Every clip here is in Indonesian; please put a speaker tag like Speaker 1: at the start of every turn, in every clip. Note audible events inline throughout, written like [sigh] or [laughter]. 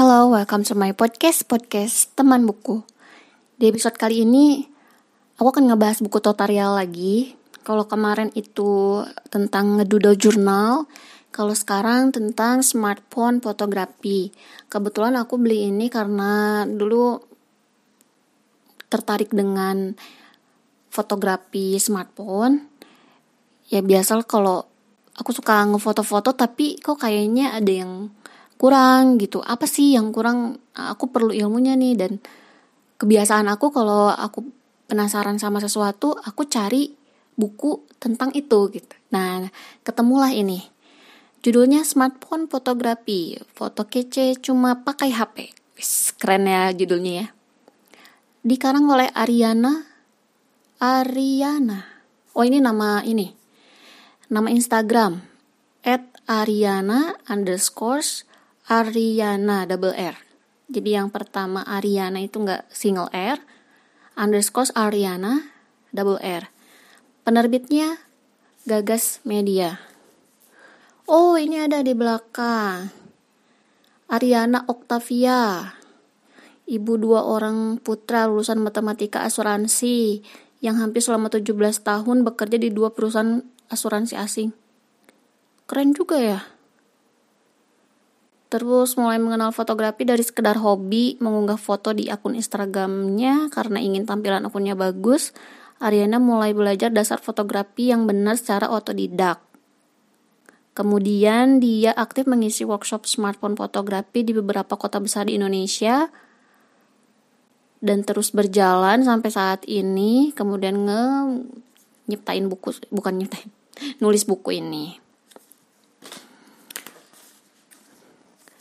Speaker 1: Hello, welcome to my podcast, podcast teman buku. Di episode kali ini, aku akan ngebahas buku tutorial lagi. Kalau kemarin itu tentang ngedoodle jurnal, kalau sekarang tentang smartphone fotografi. Kebetulan aku beli ini karena dulu tertarik dengan fotografi smartphone. Ya biasa kalau aku suka ngefoto-foto tapi kok kayaknya ada yang kurang gitu. Apa sih yang kurang? Aku perlu ilmunya nih. Dan kebiasaan aku kalau aku penasaran sama sesuatu aku cari buku tentang itu gitu. Nah ketemulah ini. Judulnya smartphone fotografi foto kece cuma pakai HP keren ya judulnya ya. Dikarang oleh Ariana Ariana. Oh ini nama ini. Nama Instagram. At Ariana underscore Ariana double R. Jadi yang pertama Ariana itu nggak single R, underscore Ariana double R. Penerbitnya Gagas Media. Oh ini ada di belakang. Ariana Octavia. Ibu dua orang putra lulusan matematika asuransi yang hampir selama 17 tahun bekerja di dua perusahaan asuransi asing. Keren juga ya. Terus mulai mengenal fotografi dari sekedar hobi, mengunggah foto di akun Instagramnya karena ingin tampilan akunnya bagus. Ariana mulai belajar dasar fotografi yang benar secara otodidak. Kemudian dia aktif mengisi workshop smartphone fotografi di beberapa kota besar di Indonesia dan terus berjalan sampai saat ini. Kemudian nge nyiptain buku, bukan nyiptain, [laughs] nulis buku ini.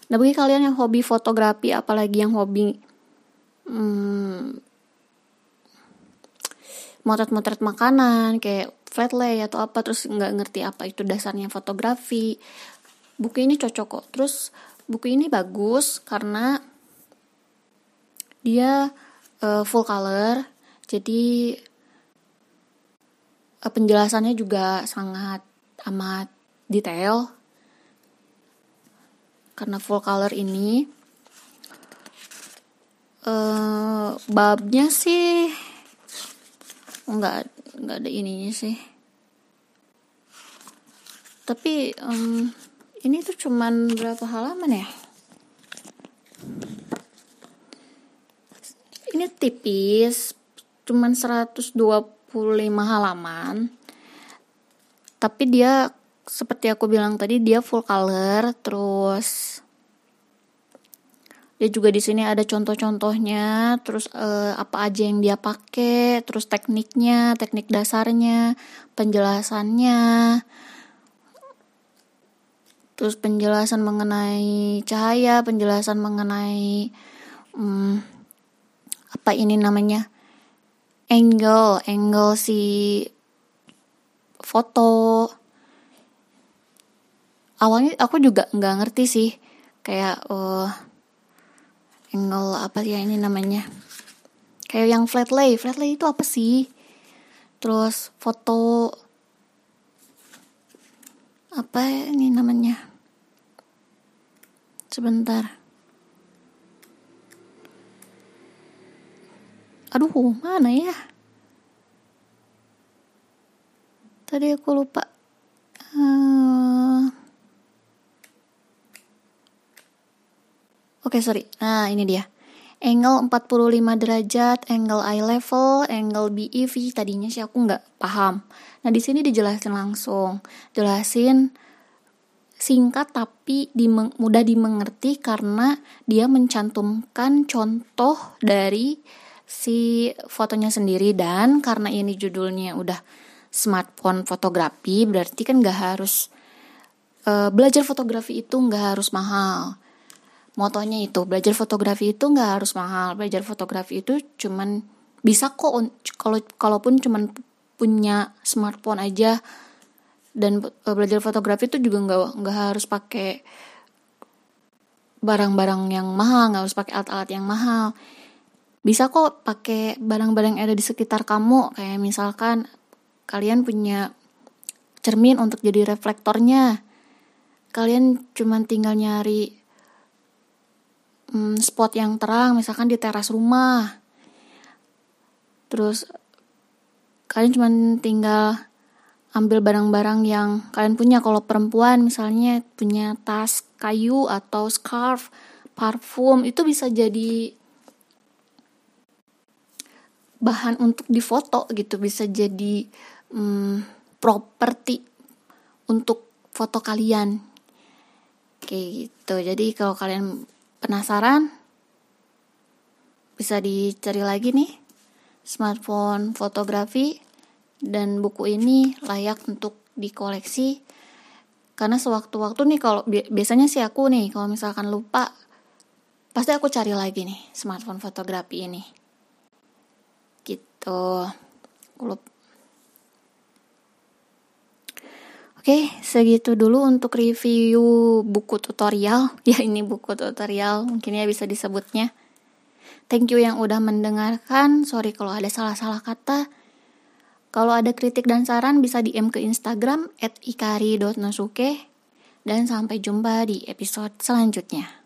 Speaker 1: Nah bagi kalian yang hobi fotografi, apalagi yang hobi hmm, motret-motret makanan kayak flat lay atau apa terus nggak ngerti apa itu dasarnya fotografi, buku ini cocok kok. Terus buku ini bagus karena dia uh, full color, jadi uh, penjelasannya juga sangat amat detail karena full color ini. Uh, babnya sih nggak nggak ada ininya sih. Tapi um, ini tuh cuman berapa halaman ya? Ini tipis cuman 125 halaman. Tapi dia seperti aku bilang tadi dia full color terus dia juga di sini ada contoh-contohnya terus uh, apa aja yang dia pakai terus tekniknya teknik dasarnya penjelasannya terus penjelasan mengenai cahaya penjelasan mengenai um, apa ini namanya angle angle si foto awalnya aku juga nggak ngerti sih. Kayak uh, angle apa ya ini namanya. Kayak yang flat lay. Flat lay itu apa sih? Terus foto apa ini namanya? Sebentar. Aduh mana ya? Tadi aku lupa. Uh, Oke, okay, sorry. Nah, ini dia. Angle 45 derajat, angle eye level, angle BEV. Tadinya sih aku nggak paham. Nah, di sini dijelasin langsung. Jelasin singkat tapi dimeng mudah dimengerti karena dia mencantumkan contoh dari si fotonya sendiri dan karena ini judulnya udah smartphone fotografi berarti kan nggak harus uh, belajar fotografi itu nggak harus mahal motonya itu belajar fotografi itu nggak harus mahal. Belajar fotografi itu cuman bisa kok kalau kalaupun cuman punya smartphone aja dan e, belajar fotografi itu juga nggak nggak harus pakai barang-barang yang mahal nggak harus pakai alat-alat yang mahal. Bisa kok pakai barang-barang yang ada di sekitar kamu kayak misalkan kalian punya cermin untuk jadi reflektornya. Kalian cuman tinggal nyari hmm, spot yang terang misalkan di teras rumah. Terus kalian cuma tinggal ambil barang-barang yang kalian punya. Kalau perempuan misalnya punya tas kayu atau scarf parfum itu bisa jadi bahan untuk difoto gitu. Bisa jadi hmm, properti untuk foto kalian. Kayak gitu. Jadi kalau kalian penasaran? Bisa dicari lagi nih. Smartphone fotografi dan buku ini layak untuk dikoleksi. Karena sewaktu-waktu nih kalau biasanya sih aku nih kalau misalkan lupa pasti aku cari lagi nih smartphone fotografi ini. Gitu Oke, segitu dulu untuk review buku tutorial. [laughs] Ya, ini buku tutorial, mungkin ya bisa disebutnya. Thank you yang udah mendengarkan. Sorry kalau ada salah-salah kata. Kalau ada kritik dan saran bisa DM ke Instagram @ikari.nosuke dan sampai jumpa di episode selanjutnya.